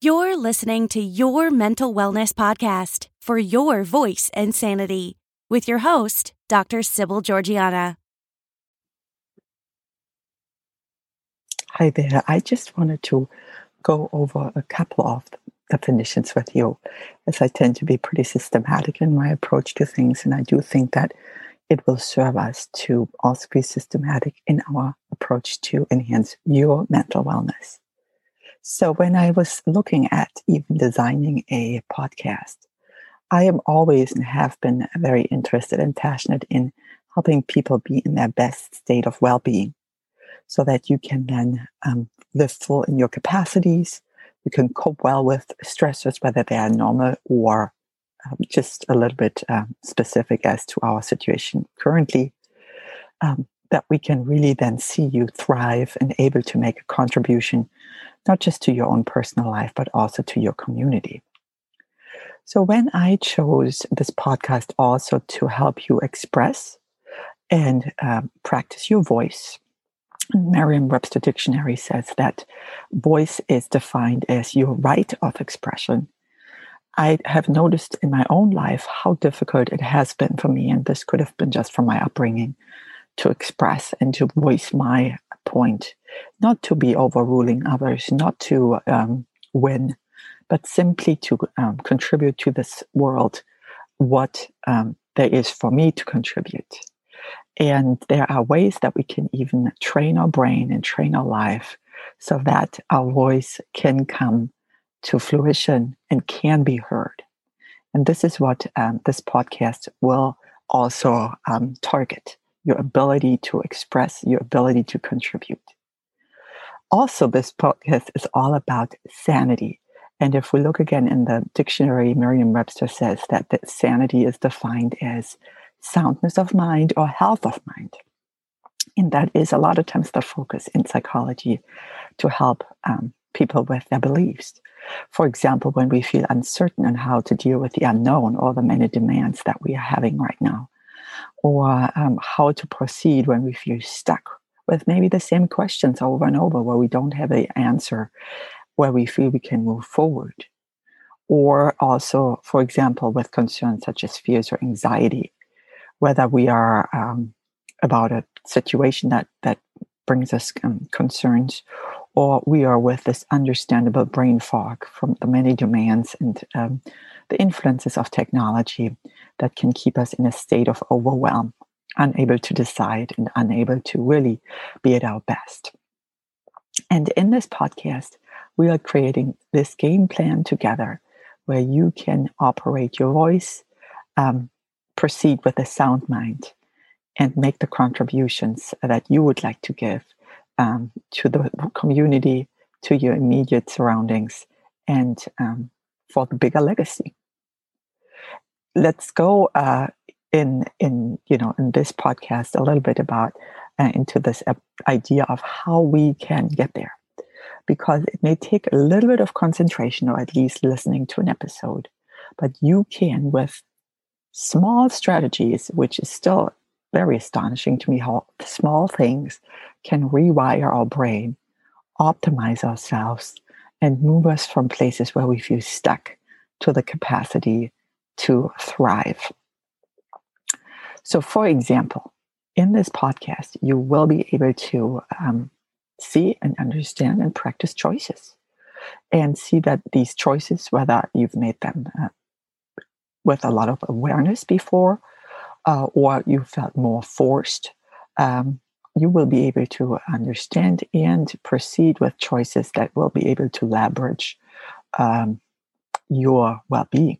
You're listening to Your Mental Wellness Podcast for your voice and sanity with your host, Dr. Sybil Georgiana. Hi there. I just wanted to go over a couple of definitions with you, as I tend to be pretty systematic in my approach to things. And I do think that it will serve us to also be systematic in our approach to enhance your mental wellness. So, when I was looking at even designing a podcast, I am always and have been very interested and passionate in helping people be in their best state of well being so that you can then um, live full in your capacities. You can cope well with stressors, whether they are normal or um, just a little bit um, specific as to our situation currently, um, that we can really then see you thrive and able to make a contribution, not just to your own personal life, but also to your community. So, when I chose this podcast also to help you express and um, practice your voice, Merriam Webster Dictionary says that voice is defined as your right of expression I have noticed in my own life how difficult it has been for me, and this could have been just from my upbringing, to express and to voice my point, not to be overruling others, not to um, win, but simply to um, contribute to this world what um, there is for me to contribute. And there are ways that we can even train our brain and train our life so that our voice can come to fruition and can be heard. And this is what um, this podcast will also um, target your ability to express, your ability to contribute. Also, this podcast is all about sanity. And if we look again in the dictionary, Merriam Webster says that, that sanity is defined as soundness of mind or health of mind. And that is a lot of times the focus in psychology to help um, people with their beliefs. For example, when we feel uncertain on how to deal with the unknown or the many demands that we are having right now, or um, how to proceed when we feel stuck with maybe the same questions over and over where we don't have the answer, where we feel we can move forward. Or also, for example, with concerns such as fears or anxiety, whether we are um, about a situation that, that brings us um, concerns or we are with this understandable brain fog from the many demands and um, the influences of technology that can keep us in a state of overwhelm, unable to decide and unable to really be at our best. And in this podcast, we are creating this game plan together where you can operate your voice, um, proceed with a sound mind, and make the contributions that you would like to give um, to the community, to your immediate surroundings, and um, for the bigger legacy. Let's go uh, in in you know in this podcast a little bit about uh, into this idea of how we can get there, because it may take a little bit of concentration or at least listening to an episode, but you can with small strategies, which is still very astonishing to me how small things can rewire our brain, optimize ourselves, and move us from places where we feel stuck to the capacity to thrive. So, for example, in this podcast, you will be able to um, see and understand and practice choices and see that these choices, whether you've made them uh, with a lot of awareness before uh, or you felt more forced, um, you will be able to understand and proceed with choices that will be able to leverage um, your well being.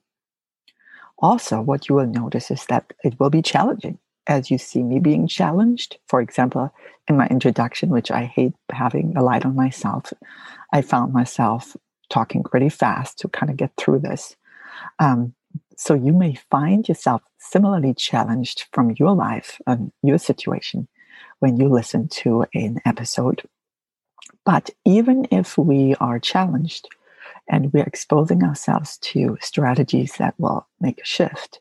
Also, what you will notice is that it will be challenging as you see me being challenged. For example, in my introduction, which I hate having a light on myself, I found myself talking pretty fast to kind of get through this. Um, so you may find yourself similarly challenged from your life and your situation when you listen to an episode. But even if we are challenged and we're exposing ourselves to strategies that will make a shift,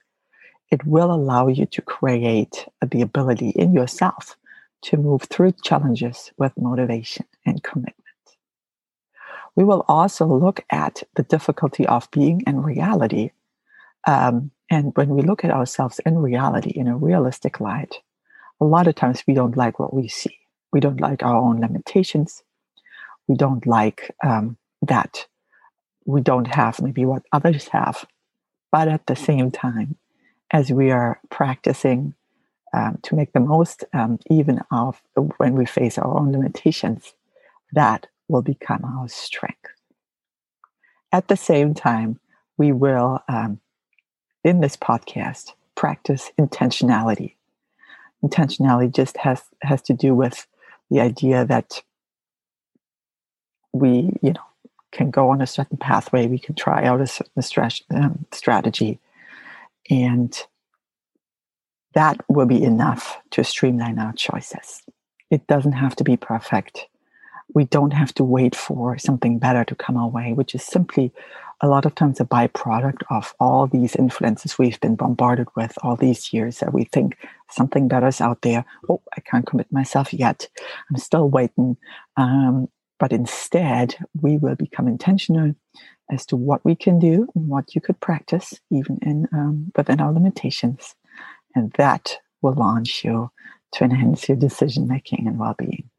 it will allow you to create the ability in yourself to move through challenges with motivation and commitment. We will also look at the difficulty of being in reality. Um, and when we look at ourselves in reality, in a realistic light, a lot of times we don't like what we see. We don't like our own limitations. We don't like um, that we don't have maybe what others have. But at the same time, as we are practicing um, to make the most um, even of when we face our own limitations, that will become our strength. At the same time, we will, um, in this podcast, practice intentionality. Intentionality just has, has to do with the idea that we, you know, can go on a certain pathway, we can try out a certain um, strategy, and that will be enough to streamline our choices. It doesn't have to be perfect. We don't have to wait for something better to come our way, which is simply a lot of times a byproduct of all these influences we've been bombarded with all these years that we think something better is out there. Oh, I can't commit myself yet. I'm still waiting. Um, but instead, we will become intentional as to what we can do and what you could practice, even in um, within our limitations, and that will launch you to enhance your decision making and well being.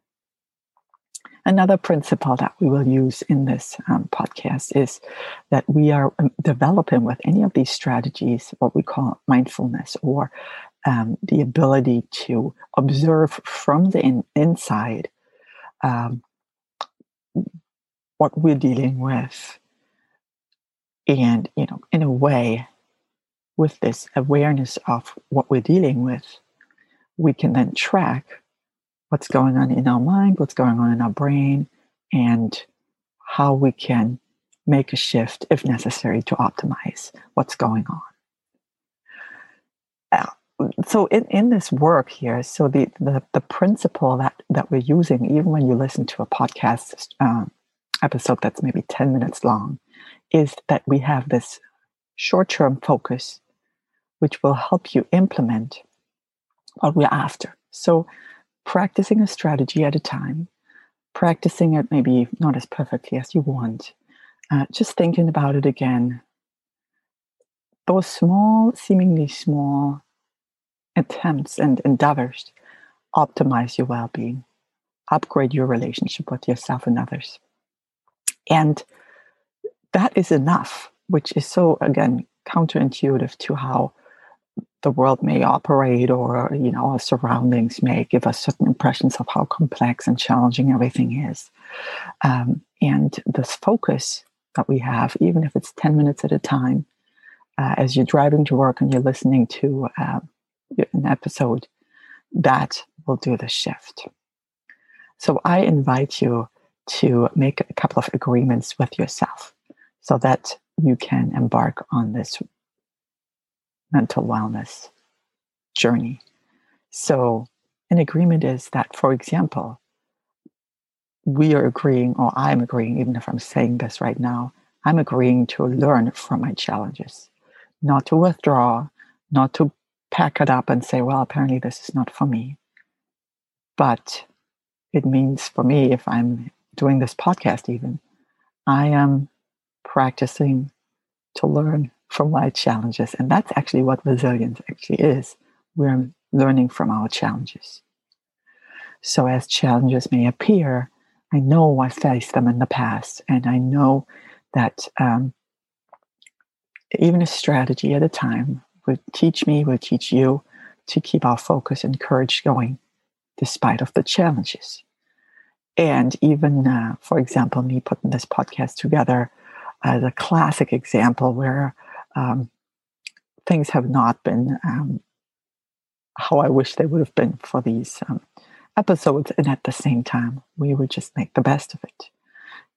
Another principle that we will use in this um, podcast is that we are um, developing with any of these strategies what we call mindfulness or um, the ability to observe from the in- inside um, what we're dealing with. And, you know, in a way, with this awareness of what we're dealing with, we can then track what's going on in our mind, what's going on in our brain, and how we can make a shift if necessary to optimize what's going on. Uh, so in, in this work here, so the, the, the principle that, that we're using, even when you listen to a podcast um, episode that's maybe 10 minutes long is that we have this short term focus, which will help you implement what we're after. So, practicing a strategy at a time, practicing it maybe not as perfectly as you want, uh, just thinking about it again. Those small, seemingly small attempts and endeavors optimize your well being, upgrade your relationship with yourself and others. And that is enough, which is so, again, counterintuitive to how the world may operate or you know our surroundings may give us certain impressions of how complex and challenging everything is. Um, and this focus that we have even if it's 10 minutes at a time uh, as you're driving to work and you're listening to uh, an episode that will do the shift. So i invite you to make a couple of agreements with yourself so that you can embark on this mental wellness journey. So, an agreement is that, for example, we are agreeing, or I'm agreeing, even if I'm saying this right now, I'm agreeing to learn from my challenges, not to withdraw, not to pack it up and say, well, apparently this is not for me. But it means for me, if I'm doing this podcast, even, I am practicing to learn from my challenges. And that's actually what resilience actually is. We're learning from our challenges. So, as challenges may appear, I know I faced them in the past, and I know that um, even a strategy at a time would teach me, would teach you to keep our focus and courage going despite of the challenges. And even, uh, for example, me putting this podcast together as a classic example where um, things have not been um, how I wish they would have been for these um, episodes. And at the same time, we would just make the best of it.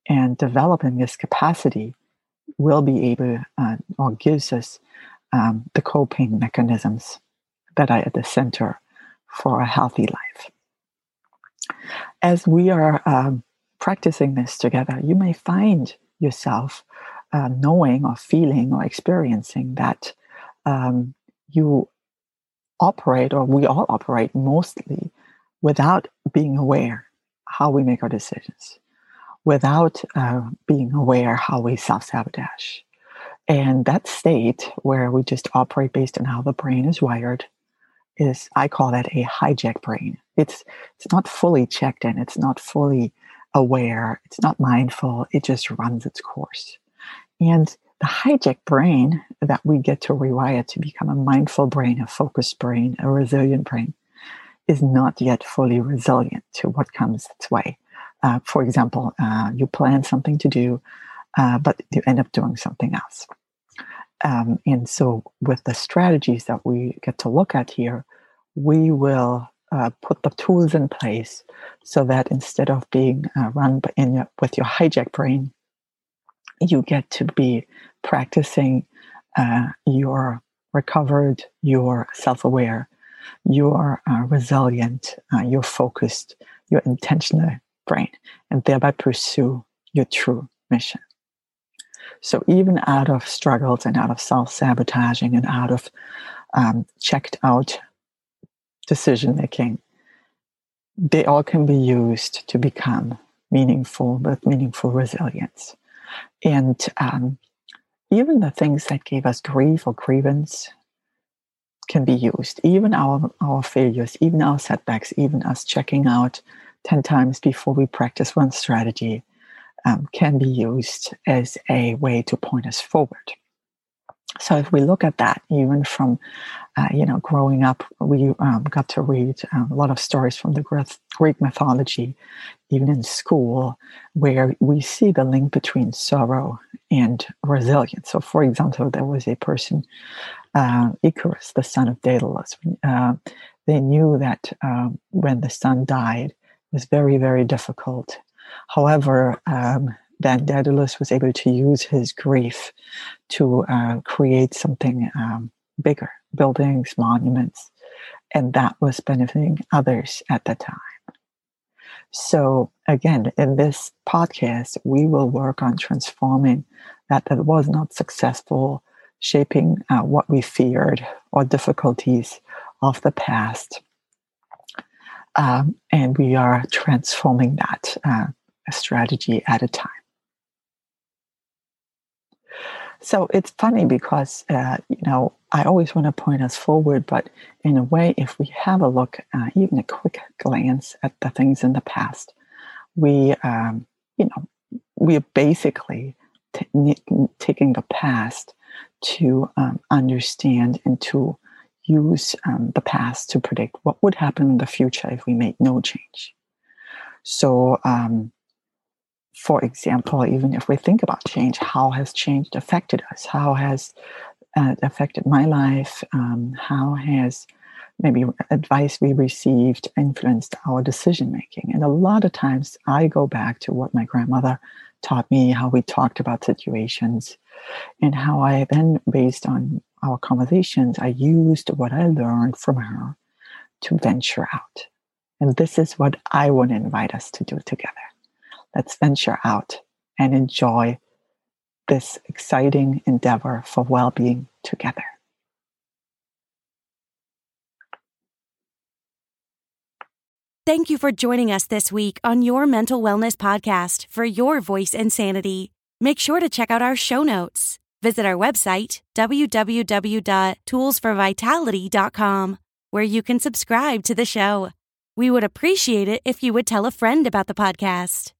And developing this capacity will be able uh, or gives us um, the coping mechanisms that are at the center for a healthy life as we are um, practicing this together, you may find yourself uh, knowing or feeling or experiencing that um, you operate, or we all operate mostly without being aware how we make our decisions. without uh, being aware how we self sabotage. And that state where we just operate based on how the brain is wired is, I call that a hijack brain. It's, it's not fully checked in, it's not fully aware, it's not mindful, it just runs its course. And the hijack brain that we get to rewire to become a mindful brain, a focused brain, a resilient brain, is not yet fully resilient to what comes its way. Uh, for example, uh, you plan something to do, uh, but you end up doing something else. Um, and so, with the strategies that we get to look at here, we will uh, put the tools in place so that instead of being uh, run in your, with your hijack brain, you get to be practicing uh, your recovered, your self aware, your uh, resilient, uh, your focused, your intentional brain, and thereby pursue your true mission. So, even out of struggles and out of self sabotaging and out of um, checked out decision making, they all can be used to become meaningful with meaningful resilience. And um, even the things that gave us grief or grievance can be used. Even our, our failures, even our setbacks, even us checking out 10 times before we practice one strategy um, can be used as a way to point us forward. So if we look at that, even from uh, you know growing up, we um, got to read um, a lot of stories from the Greek mythology, even in school, where we see the link between sorrow and resilience. So, for example, there was a person, uh, Icarus, the son of Daedalus. Uh, they knew that um, when the son died, it was very, very difficult. However, um, that Daedalus was able to use his grief to uh, create something um, bigger, buildings, monuments, and that was benefiting others at the time. So, again, in this podcast, we will work on transforming that that was not successful, shaping uh, what we feared or difficulties of the past. Um, and we are transforming that uh, strategy at a time. So it's funny because, uh, you know, I always want to point us forward, but in a way, if we have a look, uh, even a quick glance at the things in the past, we, um, you know, we are basically t- taking the past to um, understand and to use um, the past to predict what would happen in the future if we made no change. So, um, for example, even if we think about change, how has change affected us? How has uh, affected my life? Um, how has maybe advice we received influenced our decision making? And a lot of times I go back to what my grandmother taught me, how we talked about situations, and how I then, based on our conversations, I used what I learned from her to venture out. And this is what I want to invite us to do together. Let's venture out and enjoy this exciting endeavor for well being together. Thank you for joining us this week on Your Mental Wellness Podcast for your voice and sanity. Make sure to check out our show notes. Visit our website, www.toolsforvitality.com, where you can subscribe to the show. We would appreciate it if you would tell a friend about the podcast.